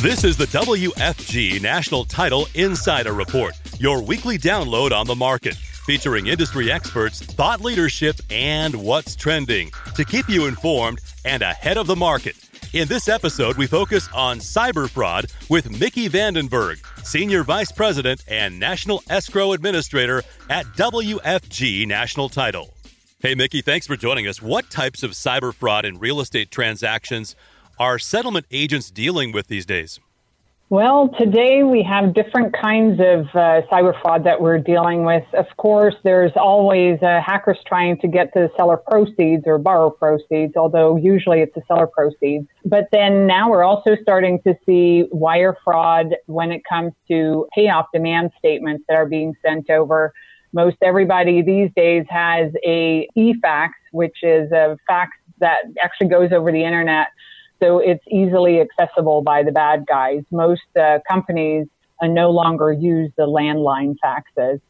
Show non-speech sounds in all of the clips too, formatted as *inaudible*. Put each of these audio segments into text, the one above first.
This is the WFG National Title Insider Report, your weekly download on the market, featuring industry experts, thought leadership, and what's trending to keep you informed and ahead of the market. In this episode, we focus on cyber fraud with Mickey Vandenberg, Senior Vice President and National Escrow Administrator at WFG National Title. Hey, Mickey, thanks for joining us. What types of cyber fraud in real estate transactions are settlement agents dealing with these days? Well, today we have different kinds of uh, cyber fraud that we're dealing with. Of course, there's always uh, hackers trying to get the seller proceeds or borrow proceeds, although usually it's the seller proceeds. But then now we're also starting to see wire fraud when it comes to payoff demand statements that are being sent over. Most everybody these days has a e-fax, which is a fax that actually goes over the internet so it's easily accessible by the bad guys. Most uh, companies uh, no longer use the landline faxes.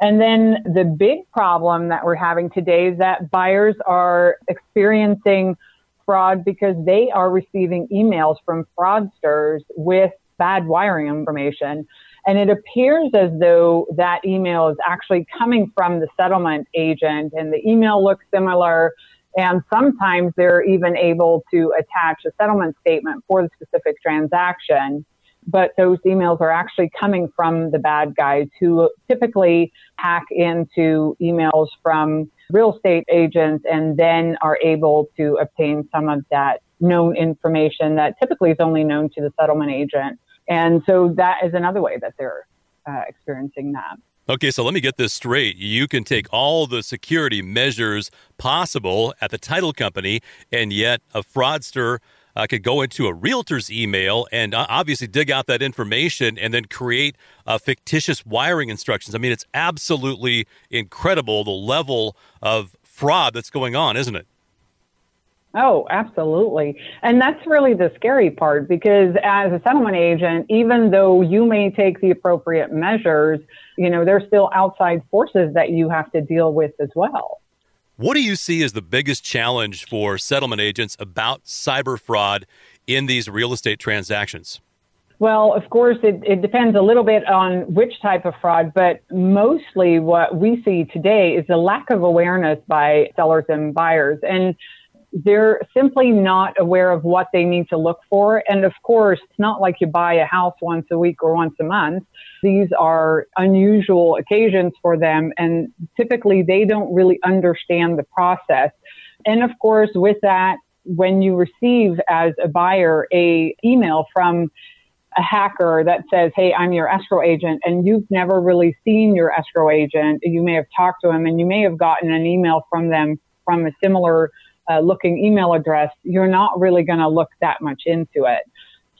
And then the big problem that we're having today is that buyers are experiencing fraud because they are receiving emails from fraudsters with bad wiring information. And it appears as though that email is actually coming from the settlement agent and the email looks similar and sometimes they're even able to attach a settlement statement for the specific transaction. But those emails are actually coming from the bad guys who typically hack into emails from real estate agents and then are able to obtain some of that known information that typically is only known to the settlement agent. And so that is another way that they're uh, experiencing that. Okay, so let me get this straight. You can take all the security measures possible at the title company, and yet a fraudster uh, could go into a realtor's email and uh, obviously dig out that information and then create uh, fictitious wiring instructions. I mean, it's absolutely incredible the level of fraud that's going on, isn't it? Oh, absolutely. And that's really the scary part because as a settlement agent, even though you may take the appropriate measures, you know, there's still outside forces that you have to deal with as well. What do you see as the biggest challenge for settlement agents about cyber fraud in these real estate transactions? Well, of course, it, it depends a little bit on which type of fraud, but mostly what we see today is a lack of awareness by sellers and buyers. And they're simply not aware of what they need to look for. And of course, it's not like you buy a house once a week or once a month. These are unusual occasions for them. And typically they don't really understand the process. And of course, with that, when you receive as a buyer a email from a hacker that says, Hey, I'm your escrow agent, and you've never really seen your escrow agent. You may have talked to him and you may have gotten an email from them from a similar uh, looking email address, you're not really going to look that much into it.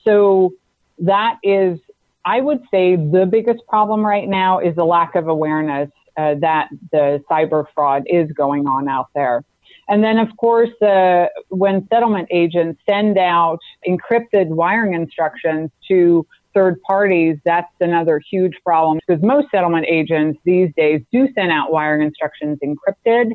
So that is, I would say, the biggest problem right now is the lack of awareness uh, that the cyber fraud is going on out there. And then, of course, uh, when settlement agents send out encrypted wiring instructions to third parties, that's another huge problem because most settlement agents these days do send out wiring instructions encrypted.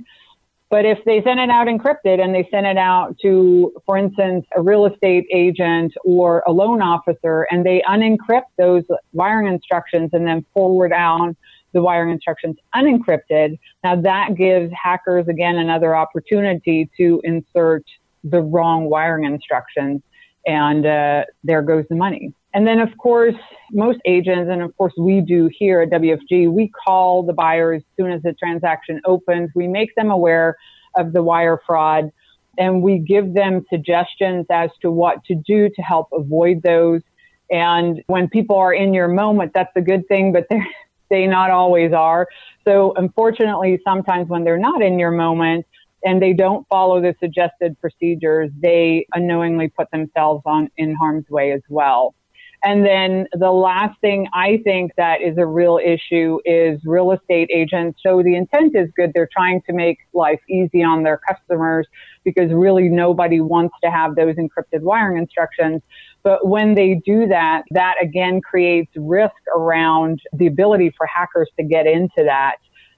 But if they send it out encrypted and they send it out to, for instance, a real estate agent or a loan officer and they unencrypt those wiring instructions and then forward out the wiring instructions unencrypted, now that gives hackers again another opportunity to insert the wrong wiring instructions and uh, there goes the money. And then, of course, most agents, and of course we do here at WFG, we call the buyers as soon as the transaction opens. We make them aware of the wire fraud and we give them suggestions as to what to do to help avoid those. And when people are in your moment, that's a good thing, but *laughs* they not always are. So unfortunately, sometimes when they're not in your moment, and they don't follow the suggested procedures, they unknowingly put themselves on in harm's way as well. And then the last thing I think that is a real issue is real estate agents. So the intent is good. They're trying to make life easy on their customers because really nobody wants to have those encrypted wiring instructions. But when they do that, that again creates risk around the ability for hackers to get into that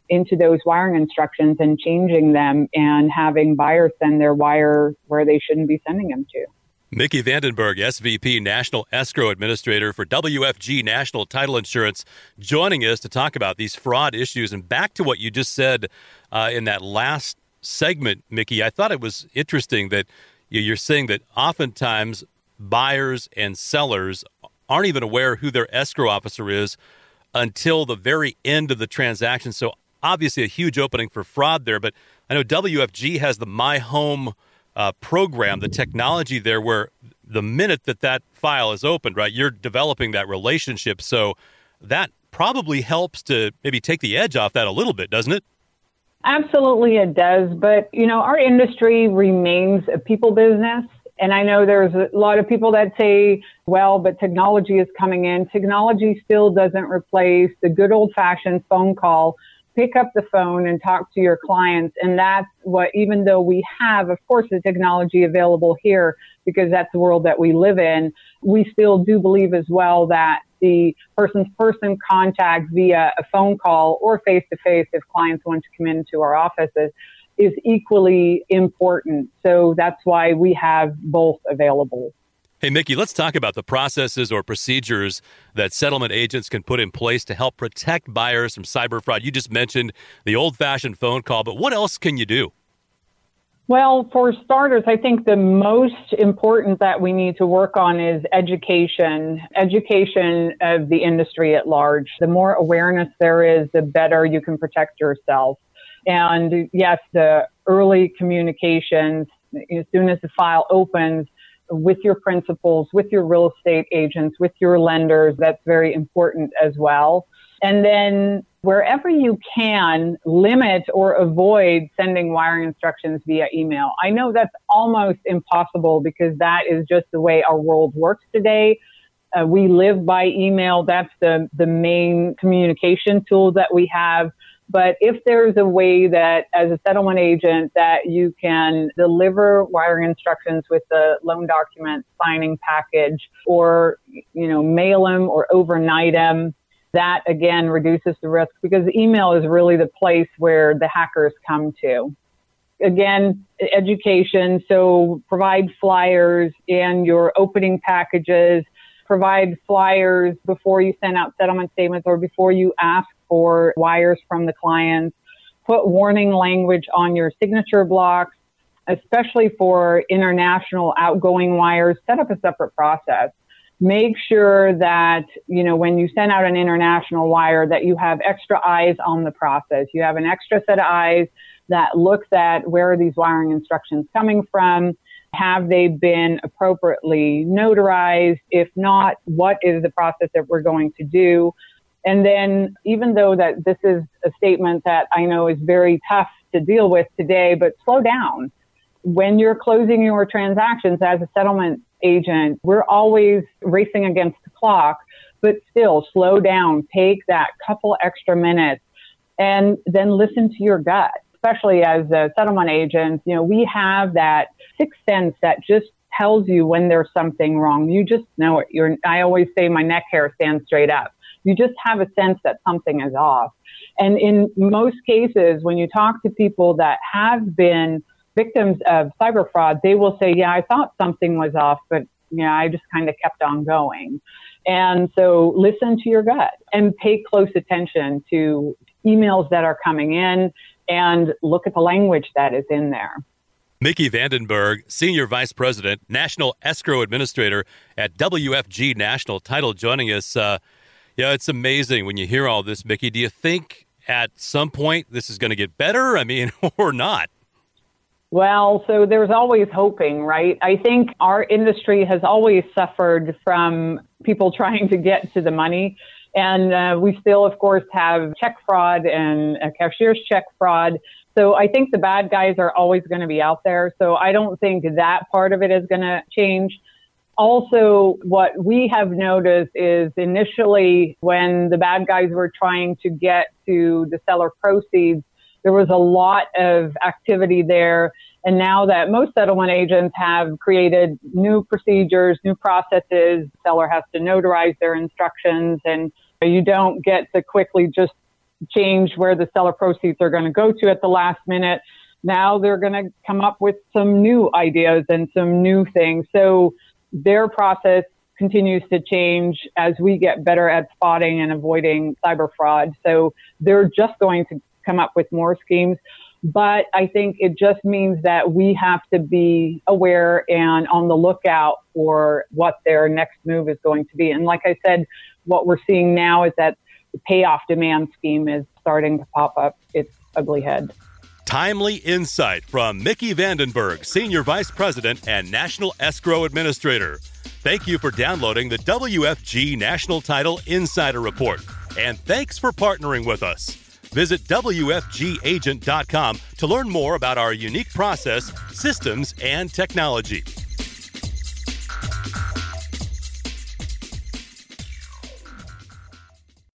into those wiring instructions and changing them and having buyers send their wire where they shouldn't be sending them to. Mickey Vandenberg, SVP National Escrow Administrator for WFG National Title Insurance, joining us to talk about these fraud issues. And back to what you just said uh, in that last segment, Mickey, I thought it was interesting that you're saying that oftentimes buyers and sellers aren't even aware who their escrow officer is until the very end of the transaction. So, obviously, a huge opening for fraud there. But I know WFG has the My Home uh, program, the technology there, where the minute that that file is opened, right, you're developing that relationship. So that probably helps to maybe take the edge off that a little bit, doesn't it? Absolutely, it does. But, you know, our industry remains a people business. And I know there's a lot of people that say, well, but technology is coming in. Technology still doesn't replace the good old fashioned phone call pick up the phone and talk to your clients. And that's what, even though we have, of course, the technology available here because that's the world that we live in, we still do believe as well that the person's person contact via a phone call or face to face if clients want to come into our offices is equally important. So that's why we have both available. Hey, Mickey, let's talk about the processes or procedures that settlement agents can put in place to help protect buyers from cyber fraud. You just mentioned the old fashioned phone call, but what else can you do? Well, for starters, I think the most important that we need to work on is education, education of the industry at large. The more awareness there is, the better you can protect yourself. And yes, the early communications, as soon as the file opens, with your principals, with your real estate agents, with your lenders. That's very important as well. And then wherever you can, limit or avoid sending wiring instructions via email. I know that's almost impossible because that is just the way our world works today. Uh, we live by email. That's the, the main communication tool that we have. But if there's a way that as a settlement agent that you can deliver wiring instructions with the loan document signing package or, you know, mail them or overnight them, that again reduces the risk because email is really the place where the hackers come to. Again, education. So provide flyers in your opening packages, provide flyers before you send out settlement statements or before you ask for wires from the clients, put warning language on your signature blocks, especially for international outgoing wires, set up a separate process. Make sure that, you know, when you send out an international wire that you have extra eyes on the process. You have an extra set of eyes that looks at where are these wiring instructions coming from? Have they been appropriately notarized? If not, what is the process that we're going to do? And then, even though that this is a statement that I know is very tough to deal with today, but slow down. When you're closing your transactions as a settlement agent, we're always racing against the clock, but still slow down, take that couple extra minutes and then listen to your gut. Especially as a settlement agent, you know, we have that sixth sense that just tells you when there's something wrong. You just know it. You're, I always say my neck hair stands straight up you just have a sense that something is off. And in most cases, when you talk to people that have been victims of cyber fraud, they will say, yeah, I thought something was off, but you know, I just kind of kept on going. And so listen to your gut and pay close attention to emails that are coming in and look at the language that is in there. Mickey Vandenberg, Senior Vice President, National Escrow Administrator at WFG National Title, joining us. Uh, yeah, it's amazing when you hear all this, Mickey. Do you think at some point this is going to get better? I mean, *laughs* or not? Well, so there's always hoping, right? I think our industry has always suffered from people *laughs* trying to get to the money. And uh, we still, of course, have check fraud and uh, cashier's check fraud. So I think the bad guys are always going to be out there. So I don't think that part of it is going to change also, what we have noticed is initially when the bad guys were trying to get to the seller proceeds, there was a lot of activity there. And now that most settlement agents have created new procedures, new processes, seller has to notarize their instructions and you don't get to quickly just change where the seller proceeds are going to go to at the last minute. now they're going to come up with some new ideas and some new things. So their process continues to change as we get better at spotting and avoiding cyber fraud. So they're just going to come up with more schemes. But I think it just means that we have to be aware and on the lookout for what their next move is going to be. And like I said, what we're seeing now is that the payoff demand scheme is starting to pop up its ugly head. Timely insight from Mickey Vandenberg, Senior Vice President and National Escrow Administrator. Thank you for downloading the WFG National Title Insider Report, and thanks for partnering with us. Visit WFGagent.com to learn more about our unique process, systems, and technology.